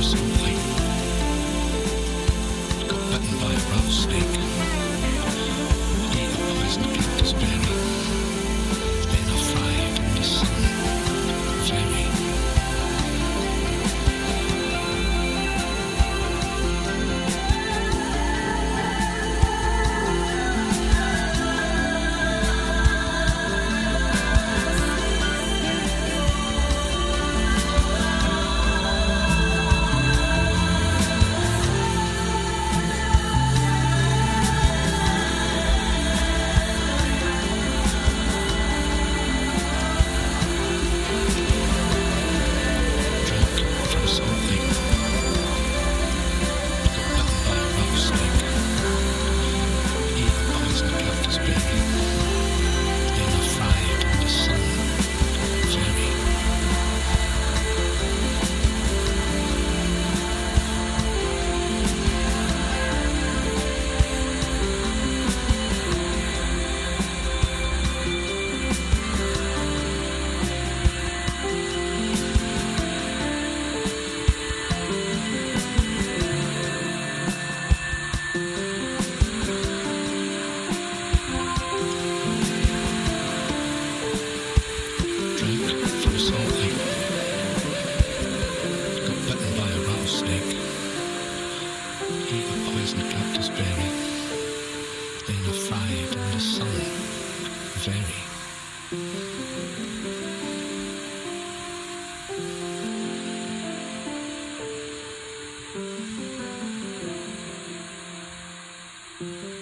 lives. And cactus berry. They are fried in the sun. Very. thank you